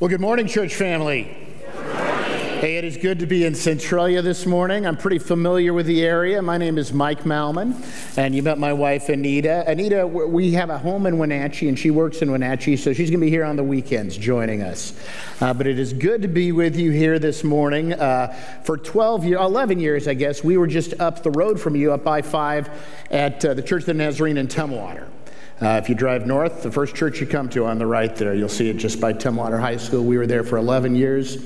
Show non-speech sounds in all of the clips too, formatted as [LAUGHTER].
Well, good morning, church family. Hey, it is good to be in Centralia this morning. I'm pretty familiar with the area. My name is Mike Malman, and you met my wife, Anita. Anita, we have a home in Wenatchee, and she works in Wenatchee, so she's going to be here on the weekends joining us. Uh, but it is good to be with you here this morning. Uh, for 12 years, 11 years, I guess, we were just up the road from you, up by 5 at uh, the Church of the Nazarene in Tumwater. Uh, if you drive north, the first church you come to on the right there, you'll see it just by Tumwater High School. We were there for 11 years,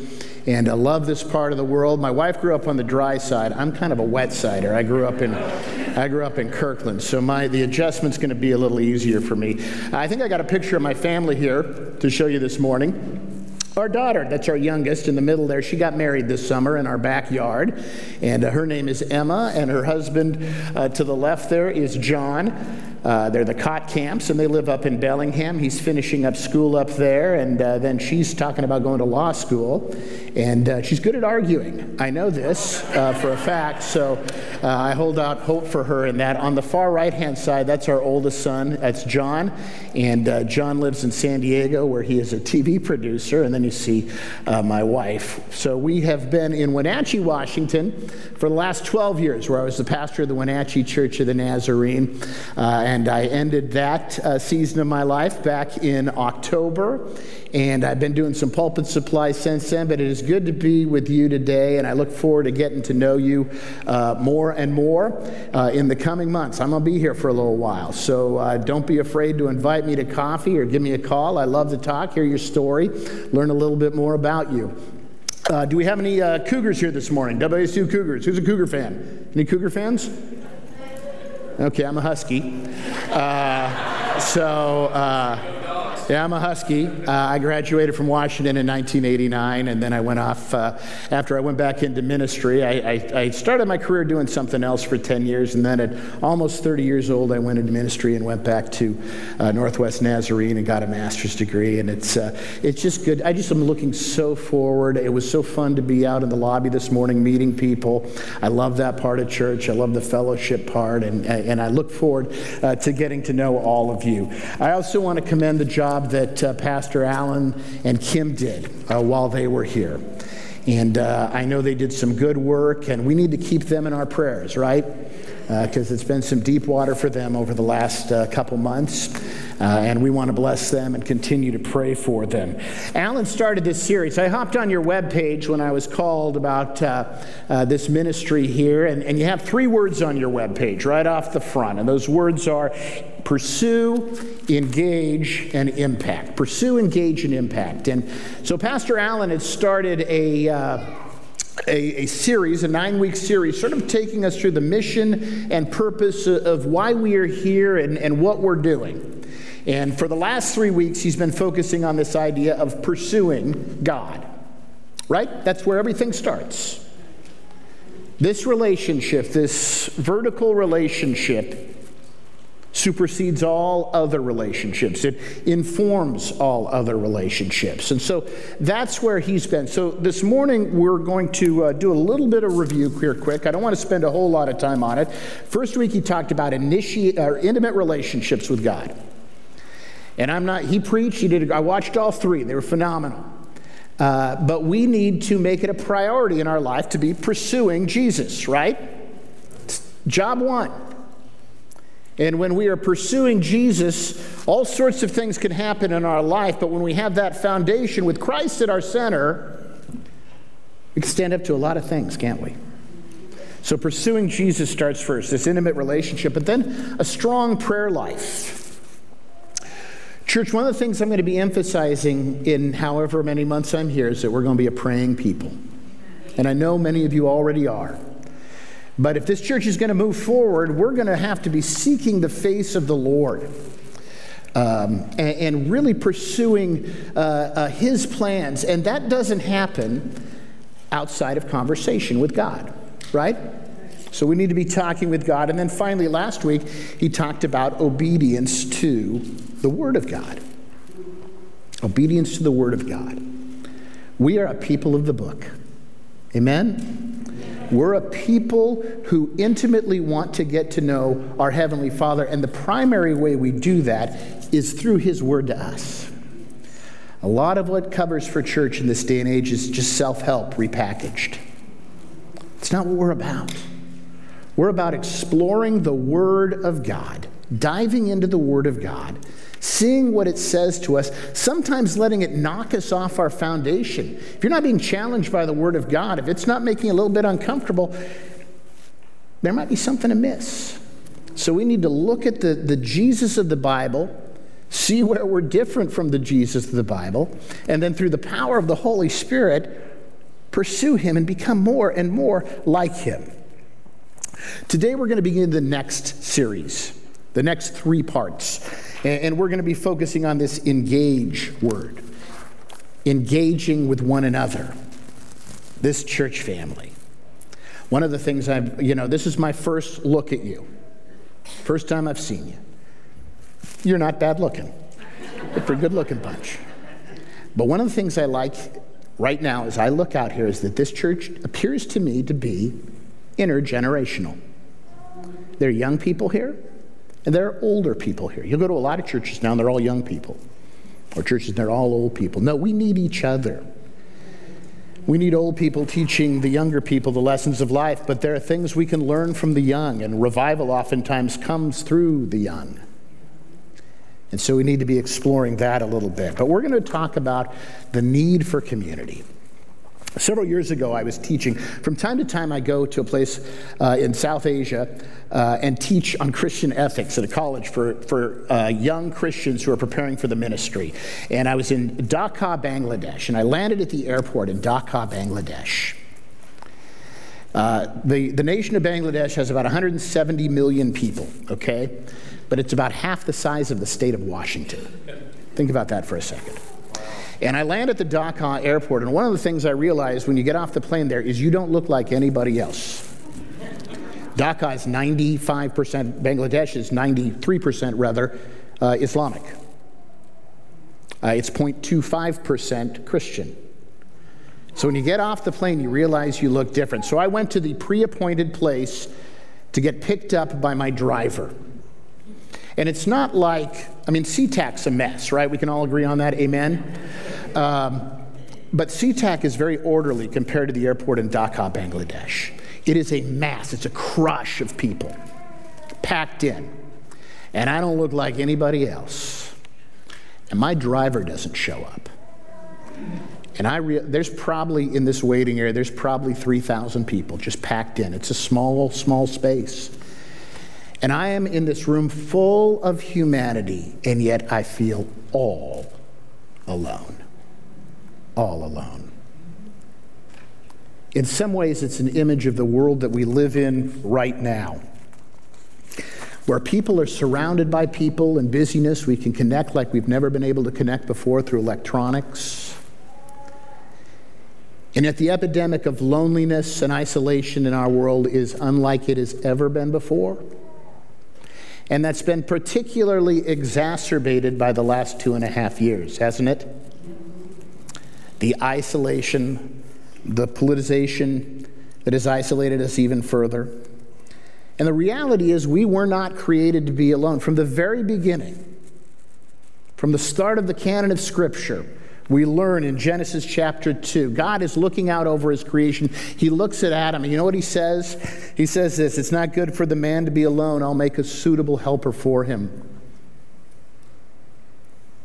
and I love this part of the world. My wife grew up on the dry side. I'm kind of a wet sider. I grew up in, I grew up in Kirkland, so my the adjustment's going to be a little easier for me. I think I got a picture of my family here to show you this morning. Our daughter, that's our youngest in the middle there, she got married this summer in our backyard. And uh, her name is Emma, and her husband uh, to the left there is John. Uh, they're the Cott Camps, and they live up in Bellingham. He's finishing up school up there, and uh, then she's talking about going to law school. And uh, she's good at arguing. I know this uh, for a fact, so uh, I hold out hope for her in that. On the far right hand side, that's our oldest son. That's John. And uh, John lives in San Diego, where he is a TV producer. And then you see my wife. So we have been in Wenatchee, Washington for the last 12 years, where I was the pastor of the Wenatchee Church of the Nazarene. And I ended that uh, season of my life back in October. And I've been doing some pulpit supply since then, but it is good to be with you today. And I look forward to getting to know you uh, more and more uh, in the coming months. I'm going to be here for a little while. So uh, don't be afraid to invite me to coffee or give me a call. I love to talk, hear your story, learn a little bit more about you. Uh, do we have any uh, Cougars here this morning? WSU Cougars. Who's a Cougar fan? Any Cougar fans? Okay, I'm a Husky. Uh, so, uh, yeah, I'm a Husky. Uh, I graduated from Washington in 1989, and then I went off. Uh, after I went back into ministry, I, I, I, started my career doing something else for 10 years, and then at almost 30 years old, I went into ministry and went back to uh, Northwest Nazarene and got a master's degree. And it's uh, it's just good. I just am looking so forward. It was so fun to be out in the lobby this morning meeting people. I love that part of church. I love the fellowship part, and and I look forward uh, to getting to know all of you. I also want to commend the job job that uh, Pastor Allen and Kim did uh, while they were here. And uh, I know they did some good work, and we need to keep them in our prayers, right? Because uh, it's been some deep water for them over the last uh, couple months. Uh, and we want to bless them and continue to pray for them. Allen started this series. I hopped on your webpage when I was called about this ministry here, and, and you have three words on your webpage right off the front. And those words are pursue, engage, and impact. Pursue, engage, and impact. And so Pastor Allen had started a. Uh, a, a, series, a nine week series, sort of taking us through the mission and purpose of why we are here and, and what we're doing. And for the last three weeks, he's been focusing on this idea of pursuing God, right? That's where everything starts. This relationship, this vertical relationship, supersedes all other relationships. It informs all other relationships. And so that's where he's been. So this morning, we're going to uh, do a little bit of review here quick. I don't want to spend a whole lot of time on it. First week, he talked about initiate, or intimate relationships with God. And I'm not, he preached, he did, I watched all three, they were phenomenal. Uh, but we need to make it a priority in our life to be pursuing Jesus, right? Job one. And when we are pursuing Jesus, all sorts of things can happen in our life, but when we have that foundation with Christ at our center, we can stand up to a lot of things, can't we? So pursuing Jesus starts first, this intimate relationship, but then a strong prayer life. Church, one of the things I'm going to be emphasizing in however many months I'm here is that we're going to be a praying people. And I know many of you already are. But if this church is going to move forward, we're going to have to be seeking the face of the Lord. Um, and, and, really pursuing uh, uh, His plans. And that doesn't happen outside of conversation with God, right? So we need to be talking with God. And then finally, last week, he talked about obedience to the Word of God. Obedience to the Word of God. We are a people of the book. Amen? We're a people who intimately want to get to know our Heavenly Father, and the primary way we do that is through His Word to us. A lot of what covers for church in this day and age is just self help repackaged. It's not what we're about. We're about exploring the Word of God, diving into the Word of God, seeing what it says to us, sometimes letting it knock us off our foundation. If you're not being challenged by the Word of God, if it's not making you a little bit uncomfortable, there might be something amiss. So we need to look at the, the Jesus of the Bible, see where we're different from the Jesus of the Bible, and then through the power of the Holy Spirit, pursue Him and become more and more like Him. Today we're going to begin the next series, the next three parts. And we're going to be focusing on this engage word engaging with one another, this church family. One of the things I've, you know, this is my first look at you, first time I've seen you. You're not bad looking, you're a pretty good looking bunch. But one of the things I like right now as I look out here is that this church appears to me to be intergenerational. There are young people here, and there are older people here. You'll go to a lot of churches now, and they're all young people, or churches, and they're all old people. No, we need each other. We need old people teaching the younger people the lessons of life, but there are things we can learn from the young, and revival oftentimes comes through the young. And so we need to be exploring that a little bit. But we're going to talk about the need for community. Several years ago, I was teaching. From time to time, I go to a place uh, in South Asia uh, and teach on Christian ethics at a college for, for uh, young Christians who are preparing for the ministry. And I was in Dhaka, Bangladesh, and I landed at the airport in Dhaka, Bangladesh. Uh, the, the nation of Bangladesh has about 170 million people, okay? But it's about half the size of the state of Washington. Think about that for a second. And I land at the Dhaka airport, and one of the things I realized when you get off the plane there is you don't look like anybody else. Dhaka is 95%, Bangladesh is 93% rather, uh, Islamic. Uh, it's 0.25% Christian. So when you get off the plane, you realize you look different. So I went to the pre appointed place to get picked up by my driver. And it's not like, I mean, SeaTac's a mess, right? We can all agree on that, amen? Um, but SeaTac is very orderly compared to the airport in Dhaka, Bangladesh. It is a mass, it's a crush of people packed in. And I don't look like anybody else. And my driver doesn't show up. And I re- there's probably in this waiting area, there's probably 3,000 people just packed in. It's a small, small space. And I am in this room full of humanity, and yet I feel all alone. All alone. In some ways, it's an image of the world that we live in right now, where people are surrounded by people and busyness. We can connect like we've never been able to connect before through electronics. And yet, the epidemic of loneliness and isolation in our world is unlike it has ever been before. And that's been particularly exacerbated by the last two and a half years, hasn't it? The isolation, the politicization that has isolated us even further. And the reality is, we were not created to be alone. From the very beginning, from the start of the canon of Scripture, we learn in Genesis chapter 2, God is looking out over his creation. He looks at Adam, and you know what he says? He says this It's not good for the man to be alone. I'll make a suitable helper for him.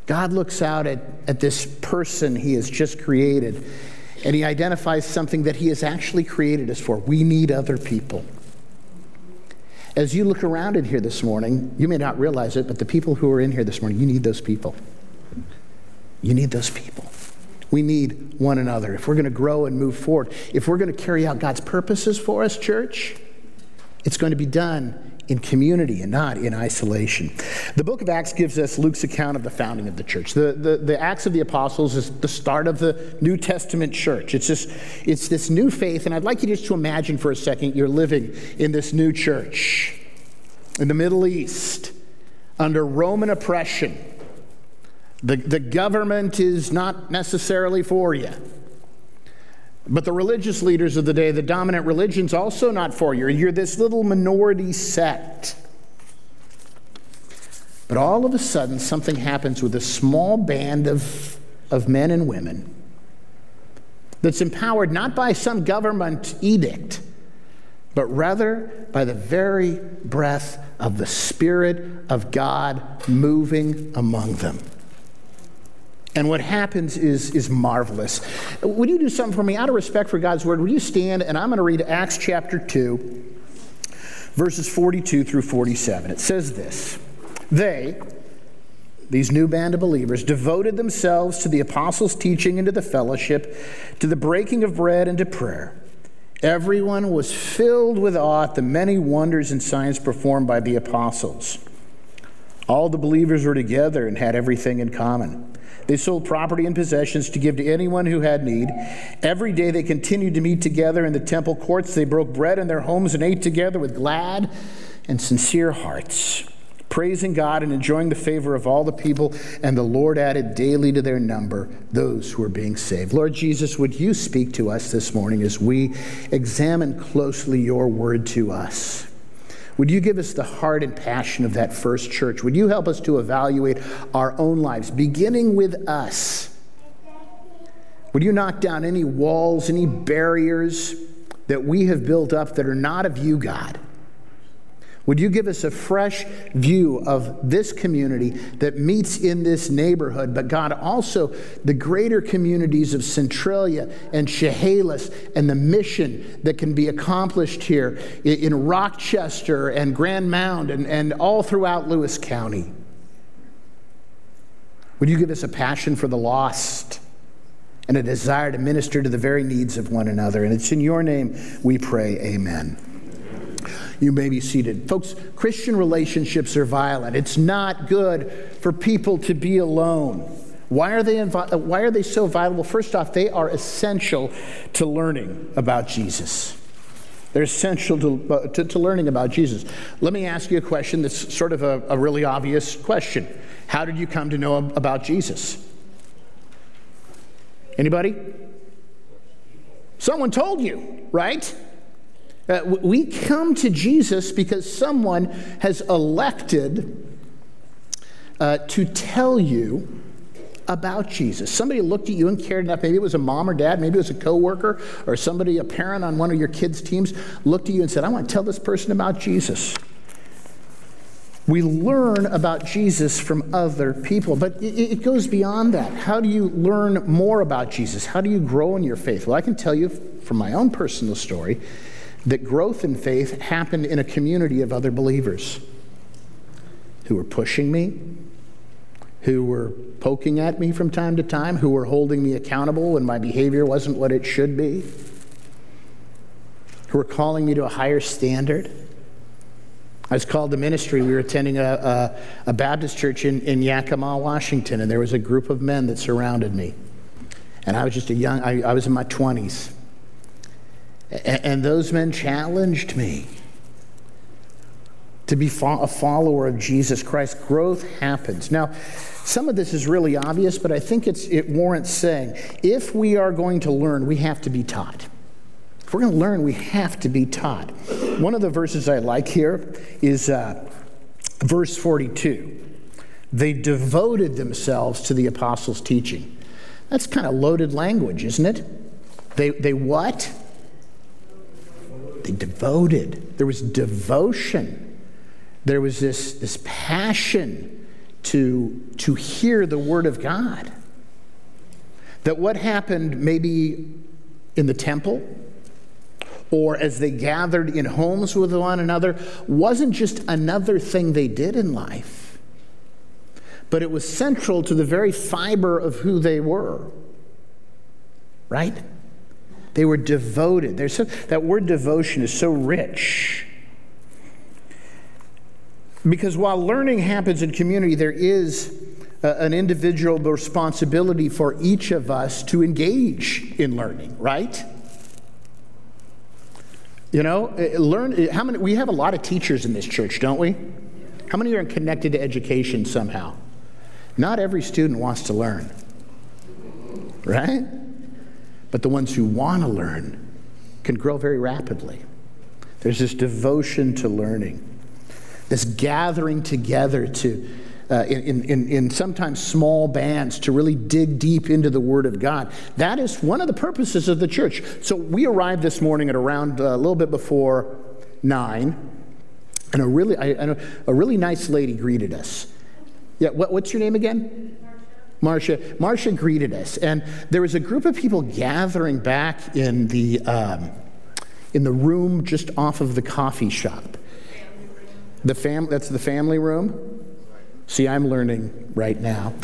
God looks out at, at this person he has just created, and he identifies something that he has actually created us for. We need other people. As you look around in here this morning, you may not realize it, but the people who are in here this morning, you need those people. You need those people. We need one another. If we're going to grow and move forward, if we're going to carry out God's purposes for us, church, it's going to be done in community and not in isolation. The book of Acts gives us Luke's account of the founding of the church. The, the, the Acts of the Apostles is the start of the New Testament church. It's, just, it's this new faith, and I'd like you just to imagine for a second you're living in this new church in the Middle East under Roman oppression the, the government is not necessarily for you. But the religious leaders of the day, the dominant religion's also not for you. You're this little minority sect. But all of a sudden, something happens with a small band of of men and women that's empowered not by some government edict, but rather by the very breath of the Spirit of God moving among them. And what happens is, is marvelous. Would you do something for me out of respect for God's word? Would you stand and I'm going to read Acts chapter 2, verses 42 through 47. It says this They, these new band of believers, devoted themselves to the apostles' teaching and to the fellowship, to the breaking of bread and to prayer. Everyone was filled with awe at the many wonders and signs performed by the apostles. All the believers were together and had everything in common. They sold property and possessions to give to anyone who had need. Every day they continued to meet together in the temple courts. They broke bread in their homes and ate together with glad and sincere hearts, praising God and enjoying the favor of all the people. And the Lord added daily to their number those who were being saved. Lord Jesus, would you speak to us this morning as we examine closely your word to us? Would you give us the heart and passion of that first church? Would you help us to evaluate our own lives, beginning with us? Would you knock down any walls, any barriers that we have built up that are not of you, God? Would you give us a fresh view of this community that meets in this neighborhood, but God, also the greater communities of Centralia and Chehalis and the mission that can be accomplished here in Rochester and Grand Mound and, and all throughout Lewis County? Would you give us a passion for the lost and a desire to minister to the very needs of one another? And it's in your name we pray, Amen. You may be seated. Folks, Christian relationships are violent. It's not good for people to be alone. Why are they, invi- why are they so vital? Well, first off, they are essential to learning about Jesus. They're essential to, uh, to, to, learning about Jesus. Let me ask you a question that's sort of a, a really obvious question. How did you come to know about Jesus? Anybody? Someone told you, right? Uh, we come to Jesus because someone has elected uh, to tell you about Jesus. Somebody looked at you and cared enough. Maybe it was a mom or dad, maybe it was a coworker or somebody, a parent on one of your kids' teams, looked at you and said, I want to tell this person about Jesus. We learn about Jesus from other people, but it goes beyond that. How do you learn more about Jesus? How do you grow in your faith? Well, I can tell you from my own personal story that growth in faith happened in a community of other believers who were pushing me, who were poking at me from time to time, who were holding me accountable when my behavior wasn't what it should be, who were calling me to a higher standard. I was called to ministry. We were attending a, a, a Baptist church in, in Yakima, Washington, and there was a group of men that surrounded me. And I was just a young, I, I was in my 20s. And those men challenged me to be a follower of Jesus Christ. Growth happens. Now, some of this is really obvious, but I think it warrants saying. If we are going to learn, we have to be taught. If we're going to learn, we have to be taught. One of the verses I like here is uh, verse 42. They devoted themselves to the apostles' teaching. That's kind of loaded language, isn't it? They, they what? Devoted. There was devotion. There was this, this passion to, to hear the word of God. That what happened maybe in the temple or as they gathered in homes with one another wasn't just another thing they did in life, but it was central to the very fiber of who they were. Right? They were devoted. There's so, that word devotion is so rich. Because while learning happens in community, there is an individual responsibility for each of us to engage in learning, right? You know, eh, learn eh, how many we have a lot of teachers in this church, don't we? How many are connected to education somehow? Not every student wants to learn. Right? But the ones who want to learn can grow very rapidly. There's this devotion to learning, this gathering together to, uh, in, in, in sometimes small bands to really dig deep into the Word of God. That is one of the purposes of the church. So we arrived this morning at around uh, a little bit before nine, and a really, a really nice lady greeted us. Yeah, what, what's your name again? Marcia. Marcia greeted us, and there was a group of people gathering back in the um, in the room just off of the coffee shop. The fam- that's the family room. See, I'm learning right now.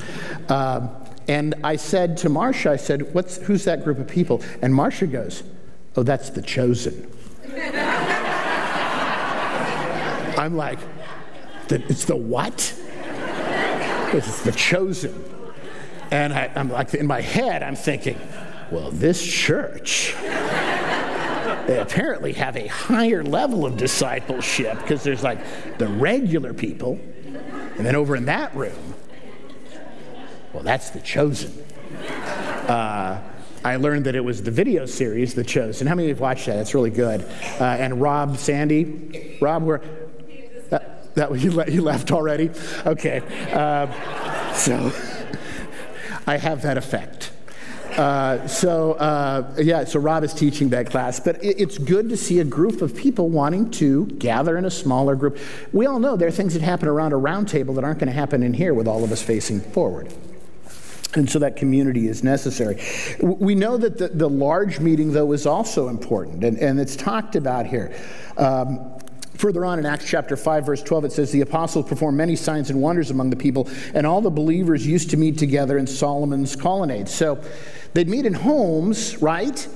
Um, and I said to Marcia, I said, What's, who's that group of people? And Marcia goes, Oh, that's the chosen. I'm like, It's the what? It's the chosen. And I, am like, in my head, I'm thinking, Well, this church they apparently have a higher level of discipleship because there's like the regular people, and then over in that room, well, that's the chosen. Uh, I learned that it was the video series, The Chosen. How many of you have watched that? It's really good. Uh, and Rob Sandy, Rob, where that, that he, le- he left already. Okay, uh, so I have that effect. Uh, so, uh, yeah, so Rob is teaching that class. But it, it's good to see a group of people wanting to gather in a smaller group. We all know there are things that happen around a round table that aren't going to happen in here with all of us facing forward. And so that community is necessary. We know that the, the large meeting, though, is also important, and, and it's talked about here. Um, Further on in Acts chapter 5, verse 12, it says, The apostles performed many signs and wonders among the people, and all the believers used to meet together in Solomon's colonnade. So they'd meet in homes, right?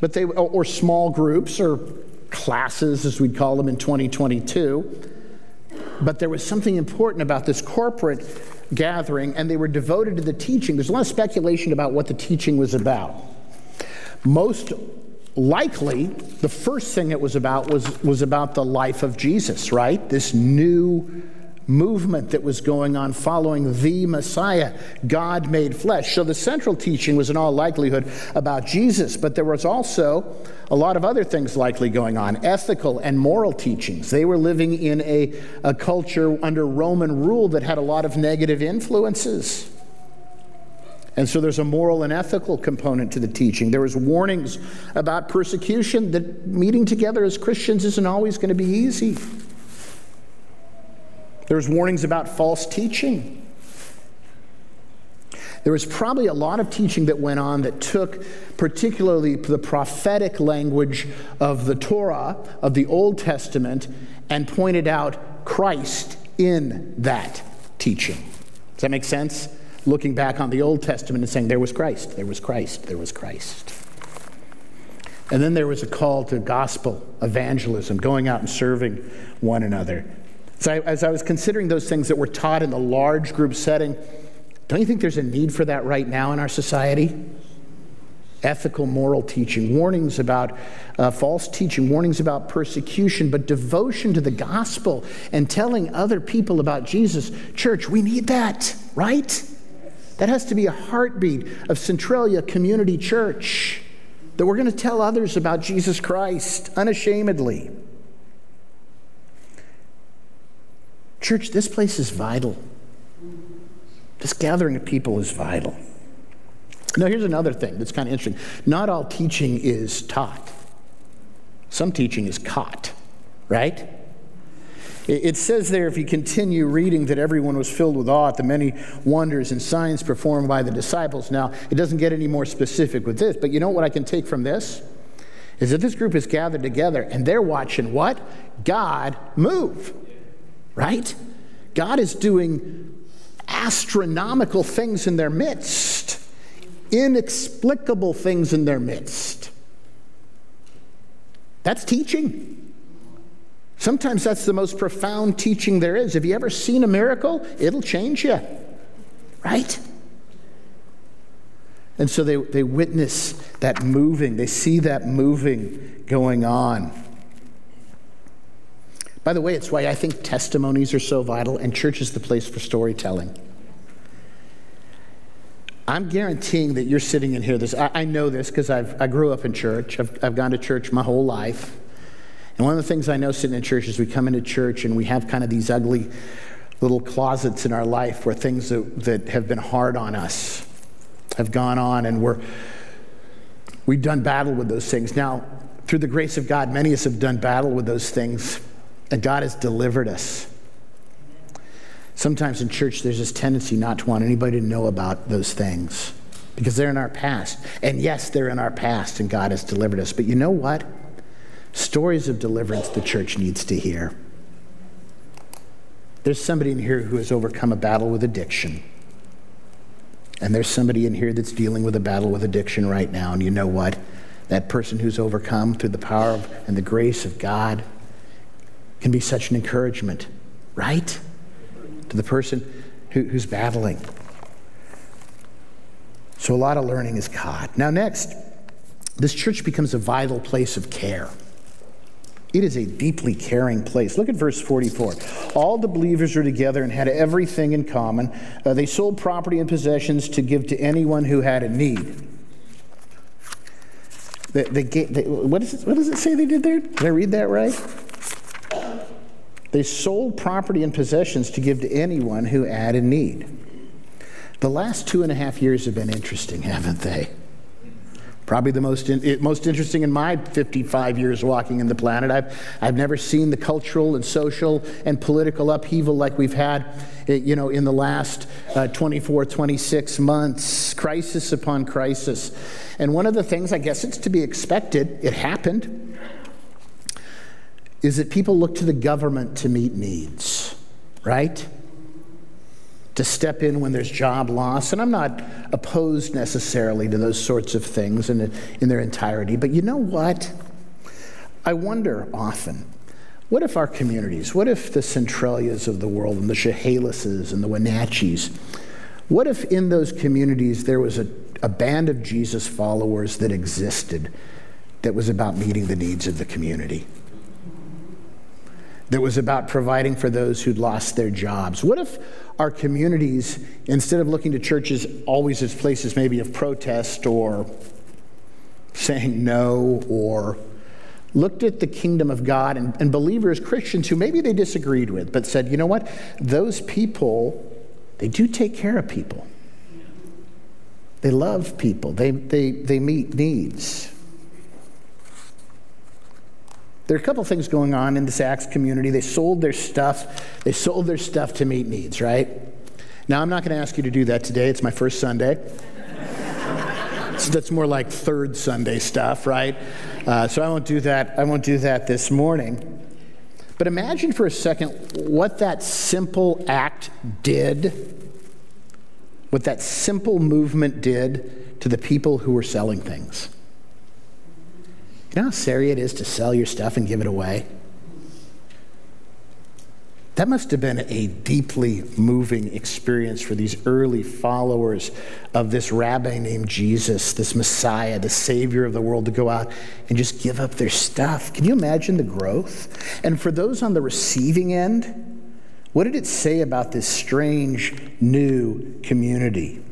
But they, or small groups or classes, as we'd call them in 2022. But there was something important about this corporate gathering, and they were devoted to the teaching. There's a lot of speculation about what the teaching was about. Most likely the first thing it was about was, was about the life of Jesus, right? This new movement that was going on following the Messiah, God made flesh. So the central teaching was in all likelihood about Jesus, but there was also a lot of other things likely going on ethical and moral teachings. They were living in a, a culture under Roman rule that had a lot of negative influences. And so there's a moral and ethical component to the teaching. There was warnings about persecution that meeting together as Christians isn't always going to be easy. There's warnings about false teaching. There was probably a lot of teaching that went on that took particularly the prophetic language of the Torah, of the Old Testament, and pointed out Christ in that teaching. Does that make sense? Looking back on the Old Testament and saying, there was Christ, there was Christ, there was Christ. And then there was a call to gospel evangelism, going out and serving one another. So I, as I was considering those things that were taught in the large group setting, don't you think there's a need for that right now in our society? Ethical, moral teaching, warnings about uh, false teaching, warnings about persecution, but devotion to the gospel and telling other people about Jesus. Church, we need that, right? That has to be a heartbeat of Centralia Community Church that we're going to tell others about Jesus Christ unashamedly. Church, this place is vital. This gathering of people is vital. Now, here's another thing that's kind of interesting. Not all teaching is taught, some teaching is caught, right? It says there, if you continue reading, that everyone was filled with awe at the many wonders and signs performed by the disciples. Now, it doesn't get any more specific with this, but you know what I can take from this? Is that this group is gathered together and they're watching what? God move, right? God is doing astronomical things in their midst, inexplicable things in their midst. That's teaching. Sometimes that's the most profound teaching there is. Have you ever seen a miracle? It'll change you, right? And so they, they witness that moving, they see that moving going on. By the way, it's why I think testimonies are so vital and church is the place for storytelling. I'm guaranteeing that you're sitting in here. This I, I know this because I grew up in church. I've, I've gone to church my whole life. And one of the things I know sitting in church is we come into church and we have kind of these ugly little closets in our life where things that, that have been hard on us have gone on and we're, we've done battle with those things. Now, through the grace of God, many of us have done battle with those things, and God has delivered us. Sometimes in church, there's this tendency not to want anybody to know about those things because they're in our past. And yes, they're in our past, and God has delivered us. But you know what? Stories of deliverance the church needs to hear. There's somebody in here who has overcome a battle with addiction. And there's somebody in here that's dealing with a battle with addiction right now. And you know what? that person who's overcome through the power of, and the grace of God can be such an encouragement, right? To the person who, who's battling. So a lot of learning is caught. Now, next, this church becomes a vital place of care. It is a deeply caring place. Look at verse 44. All the believers were together and had everything in common. Uh, they sold property and possessions to give to anyone who had a need. They, they, they, it, what does it say they did there? Did I read that right? They sold property and possessions to give to anyone who had a need. The last two and a half years have been interesting, haven't they? Probably the most, in, most interesting in my 55 years walking in the planet. I've, I've never seen the cultural and social and political upheaval like we've had eh, you know, in the last uh, 24, 26 months, crisis upon crisis. And one of the things, I guess it's to be expected, it happened, is that people look to the government to meet needs, right? To step in when there's job loss. And I'm not opposed necessarily to those sorts of things in, in their entirety. But you know what? I wonder often what if our communities, what if the Centralias of the world and the Chehalises and the Wenatchees, what if in those communities there was a a band of Jesus followers that existed that was about meeting the needs of the community, that was about providing for those who'd lost their jobs. What if our communities, instead of looking to churches always as places maybe of protest or saying no or looked at the kingdom of God and, and, believers, Christians who maybe they disagreed with, but said, you know what? Those people, they do take care of people. They love people, they, they, they meet needs. There are a couple things going on in this Acts community. They sold their stuff. They sold their stuff to meet needs, right? Now, I'm not going to ask you to do that today. It's my first Sunday. [LAUGHS] so that's more like third Sunday stuff, right? Uh, so I won't do that. I won't do that this morning. But imagine for a second what that simple act did what that simple movement did to the people who were selling things. You know how scary it is to sell your stuff and give it away? That must have been a deeply moving experience for these early followers of this rabbi named Jesus, this Messiah, the Savior of the world, to go out and just give up their stuff. Can you imagine the growth? And for those on the receiving end, what did it say about this strange new community?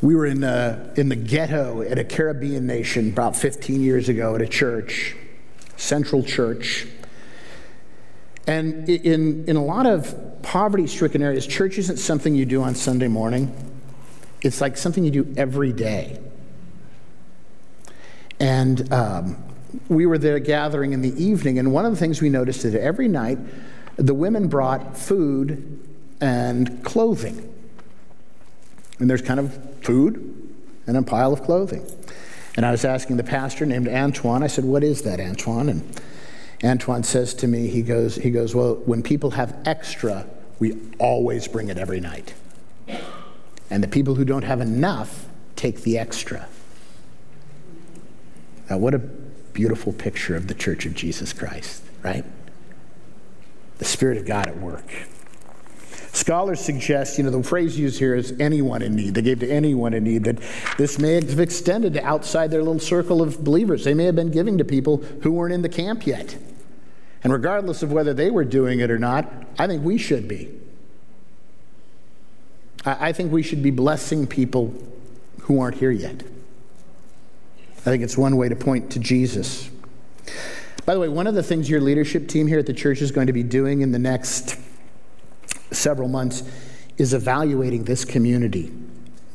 We were in, uh, in the ghetto at a Caribbean nation about 15 years ago at a church, Central Church. And in, in a lot of poverty stricken areas, church isn't something you do on Sunday morning, it's like something you do every day. And um, we were there gathering in the evening, and one of the things we noticed is that every night the women brought food and clothing. And there's kind of food and a pile of clothing. And I was asking the pastor named Antoine, I said, What is that, Antoine? And Antoine says to me, he goes, he goes, Well, when people have extra, we always bring it every night. And the people who don't have enough take the extra. Now, what a beautiful picture of the church of Jesus Christ, right? The Spirit of God at work. Scholars suggest, you know, the phrase used here is anyone in need. They gave to anyone in need, that this may have extended to outside their little circle of believers. They may have been giving to people who weren't in the camp yet. And regardless of whether they were doing it or not, I think we should be. I think we should be blessing people who aren't here yet. I think it's one way to point to Jesus. By the way, one of the things your leadership team here at the church is going to be doing in the next several months is evaluating this community,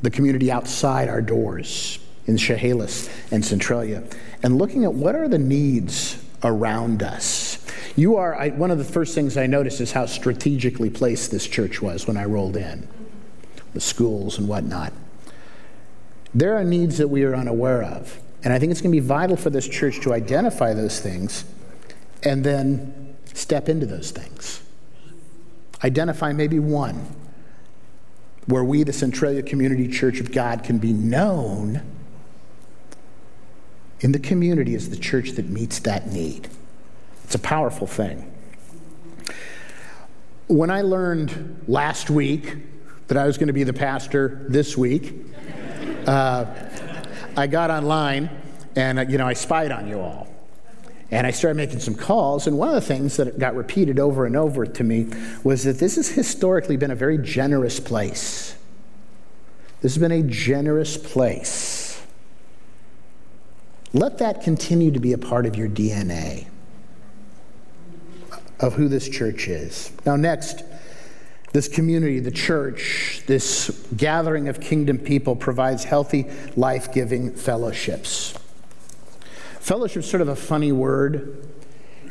the community outside our doors in Chehalis and Centralia, and looking at what are the needs around us. You are, I, one of the first things I noticed is how strategically placed this church was when I rolled in, the schools and whatnot. There are needs that we are unaware of. And I think it's going to be vital for this church to identify those things and then step into those things. Identify maybe one where we, the Centralia Community Church of God, can be known in the community as the church that meets that need. It's a powerful thing. When I learned last week that I was going to be the pastor this week, uh, I got online and, uh, you know, I spied on you all. And I started making some calls, and one of the things that got repeated over and over to me was that this has historically been a very generous place. This has been a generous place. Let that continue to be a part of your DNA of who this church is. Now, next, this community, the church, this gathering of kingdom people provides healthy, life giving fellowships. Fellowship is sort of a funny word.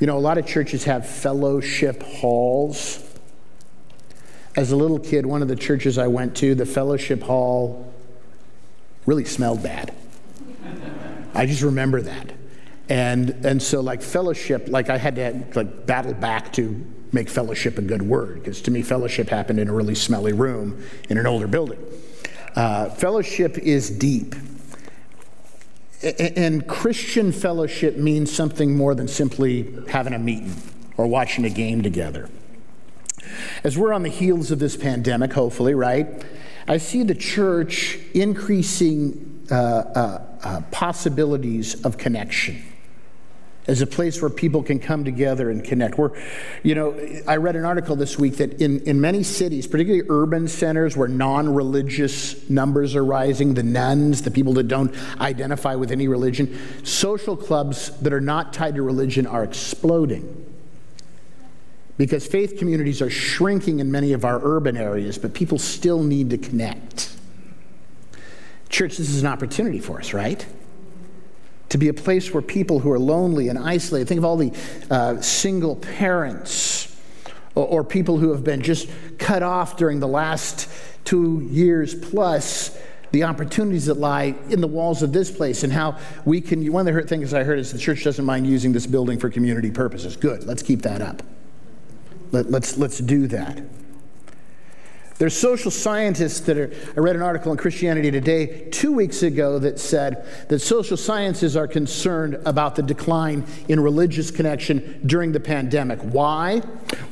You know, a lot of churches have fellowship halls. As a little kid, one of the churches I went to, the fellowship hall really smelled bad. I just remember that. And, and so, like, fellowship, like, I had to, like, battle back to make fellowship a good word, because to me, fellowship happened in a really smelly room in an older building. Uh, fellowship is deep. And Christian fellowship means something more than simply having a meeting or watching a game together. As we're on the heels of this pandemic, hopefully, right? I see the church increasing uh, uh, uh possibilities of connection as a place where people can come together and connect. We're, you know, I read an article this week that in, in many cities, particularly urban centers where non religious numbers are rising, the nones, the people that don't identify with any religion, social clubs that are not tied to religion are exploding. Because faith communities are shrinking in many of our urban areas, but people still need to connect. Church, this is an opportunity for us, right? To be a place where people who are lonely and isolated, think of all the uh, single parents or, or people who have been just cut off during the last two years plus the opportunities that lie in the walls of this place and how we can one of the things i heard is the church doesn't mind using this building for community purposes. Good. Let's keep that up. Let, let's, let's do that there's social scientists that are, I read an article in Christianity Today two weeks ago that said that social sciences are concerned about the decline in religious connection during the pandemic. Why?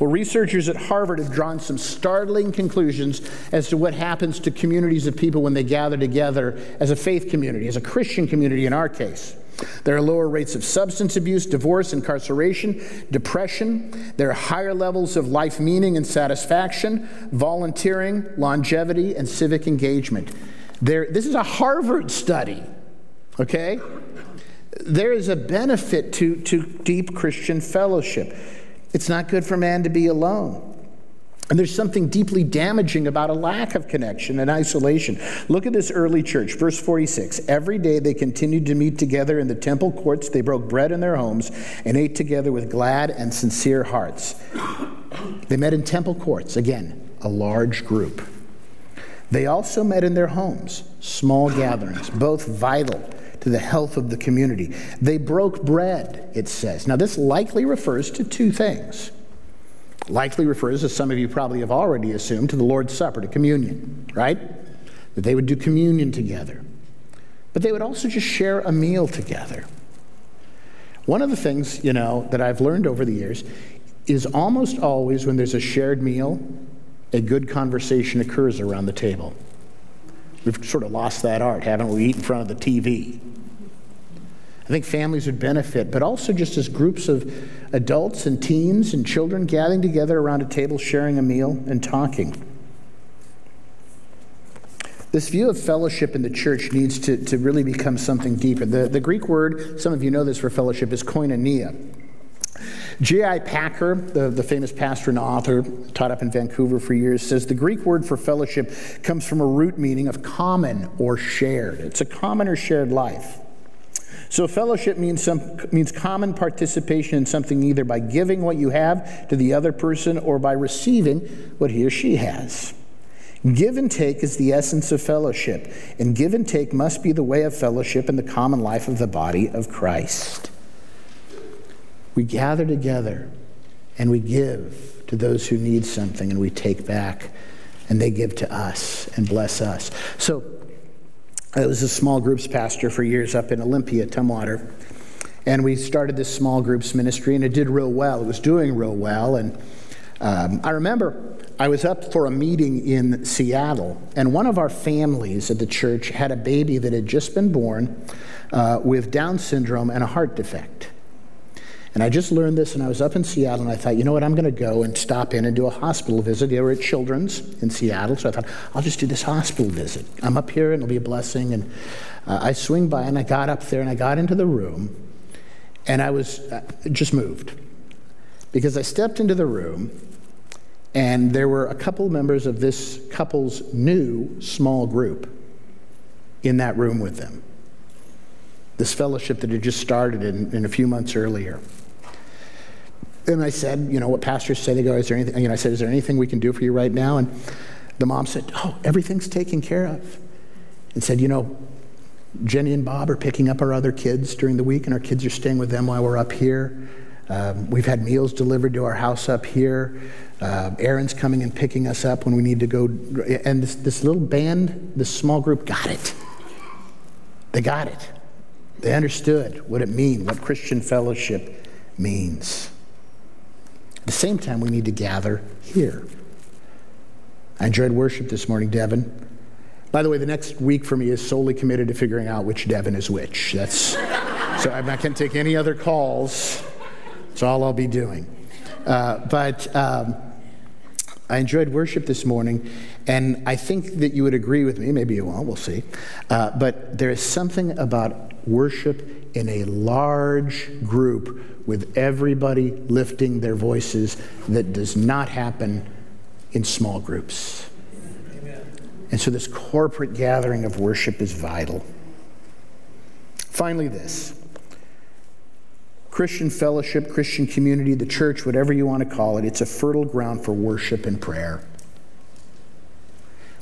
Well, researchers at Harvard have drawn some startling conclusions as to what happens to communities of people when they gather together as a faith community, as a Christian community in our case. There are lower rates of substance abuse, divorce, incarceration, depression. There are higher levels of life meaning and satisfaction, volunteering, longevity, and civic engagement. There, this is a Harvard study, okay? There is a benefit to, to deep Christian fellowship. It's not good for man to be alone. And there's something deeply damaging about a lack of connection and isolation. Look at this early church, verse 46. Every day they continued to meet together in the temple courts. They broke bread in their homes and ate together with glad and sincere hearts. They met in temple courts, again, a large group. They also met in their homes, small gatherings, both vital to the health of the community. They broke bread, it says. Now, this likely refers to two things likely refers, as some of you probably have already assumed, to the Lord's Supper, to communion, right? That they would do communion together. But they would also just share a meal together. One of the things, you know, that I've learned over the years is almost always when there's a shared meal, a good conversation occurs around the table. We've sort of lost that art, haven't we? Eat in front of the TV. I think families would benefit, but also just as groups of adults and teens and children gathering together around a table, sharing a meal and talking. This view of fellowship in the church needs to, to really become something deeper. The, the Greek word, some of you know this for fellowship, is koinonia. J.I. Packer, the, the famous pastor and author, taught up in Vancouver for years, says the Greek word for fellowship comes from a root meaning of common or shared. It's a common or shared life. So fellowship means some means common participation in something either by giving what you have to the other person or by receiving what he or she has. Give and take is the essence of fellowship, and give and take must be the way of fellowship in the common life of the body of Christ. We gather together and we give to those who need something, and we take back, and they give to us and bless us. So, I was a small groups pastor for years up in Olympia, Tumwater. And we started this small groups ministry, and it did real well. It was doing real well. And um, I remember I was up for a meeting in Seattle, and one of our families at the church had a baby that had just been born uh, with Down syndrome and a heart defect. And I just learned this, and I was up in Seattle, and I thought, you know what, I'm going to go and stop in and do a hospital visit. They were at Children's in Seattle, so I thought, I'll just do this hospital visit. I'm up here, and it'll be a blessing. And uh, I swing by, and I got up there, and I got into the room, and I was uh, just moved. Because I stepped into the room, and there were a couple members of this couple's new small group in that room with them. This fellowship that had just started in, in a few months earlier. And I said, you know, what pastors say, they go, is there anything, you know, I said, is there anything we can do for you right now? And the mom said, oh, everything's taken care of. And said, you know, Jenny and Bob are picking up our other kids during the week, and our kids are staying with them while we're up here. Um, we've had meals delivered to our house up here. Uh, Aaron's coming and picking us up when we need to go. And this, this little band, this small group, got it. They got it. They understood what it means, what Christian fellowship means. At the same time, we need to gather here. I enjoyed worship this morning, Devin. By the way, the next week for me is solely committed to figuring out which Devin is which. That's so I'm not going to take any other calls. That's all I'll be doing. Uh, but um, I enjoyed worship this morning, and I think that you would agree with me. Maybe you won't. We'll see. Uh, but there is something about worship in a large group with everybody lifting their voices that does not happen in small groups. Amen. And so, this corporate gathering of worship is vital. Finally, this Christian fellowship, Christian community, the church, whatever you want to call it, it's a fertile ground for worship and prayer.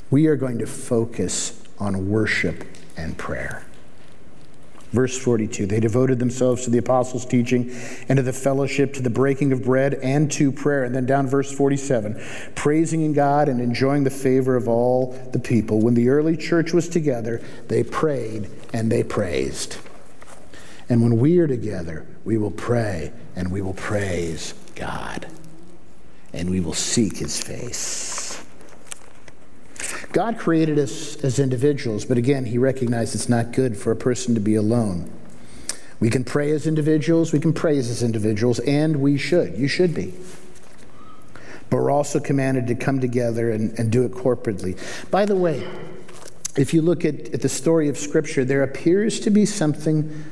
We are going to focus on worship and prayer. Verse 42 They devoted themselves to the apostles' teaching and to the fellowship, to the breaking of bread, and to prayer. And then down verse 47 praising in God and enjoying the favor of all the people. When the early church was together, they prayed and they praised. And when we are together, we will pray and we will praise God. And we will seek his face. God created us as individuals, but again, He recognized it's not good for a person to be alone. We can pray as individuals, we can praise as individuals, and we should. You should be. But we're also commanded to come together and, and do it corporately. By the way, if you look at, at the story of Scripture, there appears to be something,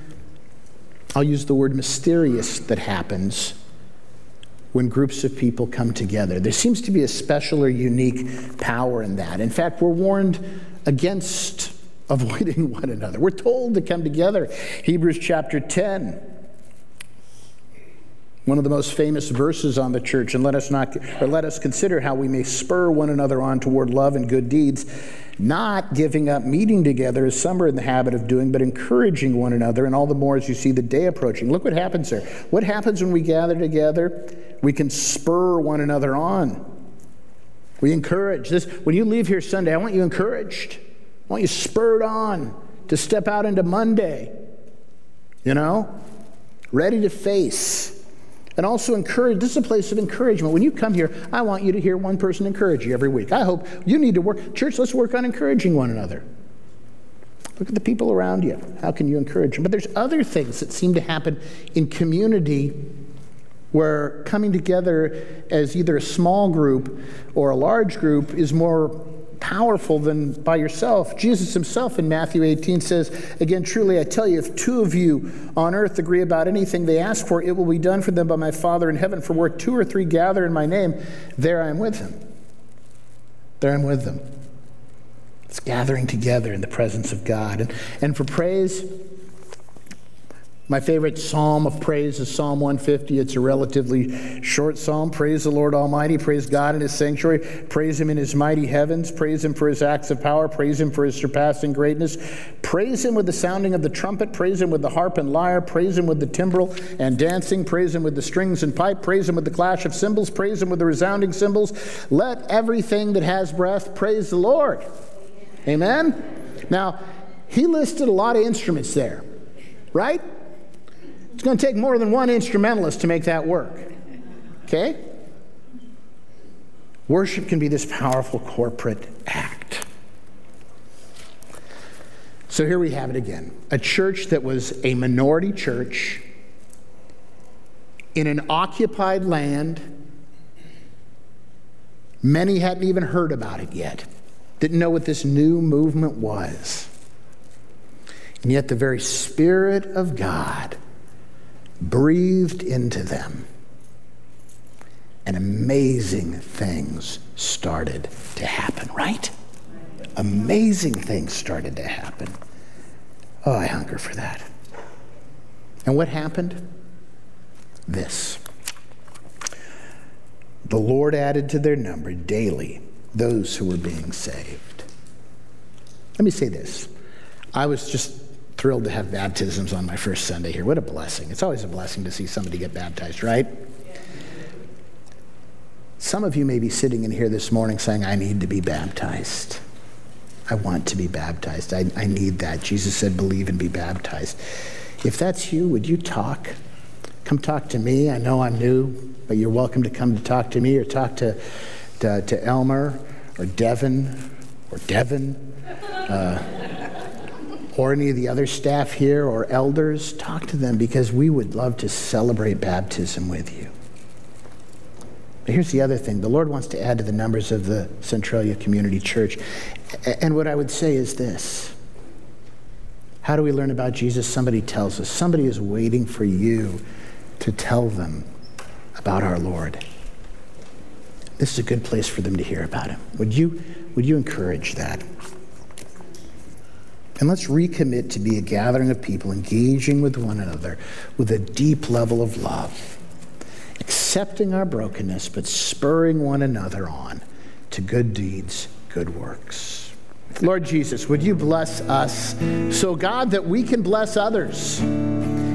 I'll use the word mysterious, that happens when groups of people come together. There seems to be a special or unique power in that. In fact, we're warned against [LAUGHS] avoiding one another. We're told to come together. Hebrews chapter 10 one of the most famous verses on the church and let us not or let us consider how we may spur one another on toward love and good deeds not giving up meeting together as some are in the habit of doing but encouraging one another and all the more as you see the day approaching look what happens there what happens when we gather together we can spur one another on. We encourage this. When you leave here Sunday, I want you encouraged. I want you spurred on to step out into Monday, you know, ready to face. And also encourage, this is a place of encouragement. When you come here, I want you to hear one person encourage you every week. I hope you need to work. Church, let's work on encouraging one another. Look at the people around you. How can you encourage them? But there's other things that seem to happen in community where coming together as either a small group or a large group is more powerful than by yourself. Jesus himself in Matthew 18 says, Again, truly I tell you, if two of you on earth agree about anything they ask for, it will be done for them by my Father in heaven. For where two or three gather in my name, there I am with them. There I'm with them. It's gathering together in the presence of God. And, and for praise, my favorite psalm of praise is Psalm 150. It's a relatively short psalm. Praise the Lord Almighty. Praise God in His sanctuary. Praise Him in His mighty heavens. Praise Him for His acts of power. Praise Him for His surpassing greatness. Praise Him with the sounding of the trumpet. Praise Him with the harp and lyre. Praise Him with the timbrel and dancing. Praise Him with the strings and pipe. Praise Him with the clash of cymbals. Praise Him with the resounding cymbals. Let everything that has breath praise the Lord. Amen? Now, He listed a lot of instruments there, right? It's going to take more than one instrumentalist to make that work. Okay? Worship can be this powerful corporate act. So here we have it again a church that was a minority church in an occupied land. Many hadn't even heard about it yet, didn't know what this new movement was. And yet, the very Spirit of God breathed into them. And amazing things started to happen, right? Amazing things started to happen. Oh, I hunger for that. And what happened? This. The Lord added to their number daily those who were being saved. Let me say this. I was just thrilled to have baptisms on my first Sunday here. What a blessing. It's always a blessing to see somebody get baptized, right? Some of you may be sitting in here this morning saying, I need to be baptized. I want to be baptized. I, I need that. Jesus said, believe and be baptized. If that's you, would you talk? Come talk to me. I know I'm new, but you're welcome to come to talk to me or talk to, to, to Elmer or Devin or Devin. Uh, or any of the other staff here or elders, talk to them because we would love to celebrate baptism with you. But here's the other thing the Lord wants to add to the numbers of the Centralia Community Church. And what I would say is this How do we learn about Jesus? Somebody tells us. Somebody is waiting for you to tell them about our Lord. This is a good place for them to hear about him. Would you, would you encourage that? And let's recommit to be a gathering of people engaging with one another with a deep level of love, accepting our brokenness, but spurring one another on to good deeds, good works. Lord Jesus, would you bless us so, God, that we can bless others?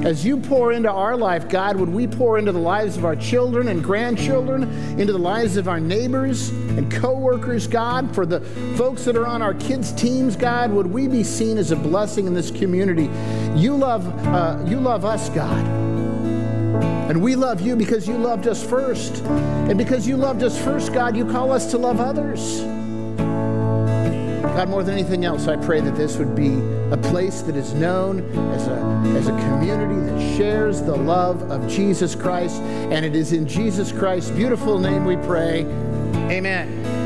As you pour into our life, God, would we pour into the lives of our children and grandchildren, into the lives of our neighbors and coworkers, God, for the folks that are on our kids' teams, God, would we be seen as a blessing in this community? You love, uh, you love us, God. And we love you because you loved us first. And because you loved us first, God, you call us to love others. God, more than anything else, I pray that this would be a place that is known as a, as a community that shares the love of Jesus Christ. And it is in Jesus Christ's beautiful name we pray. Amen.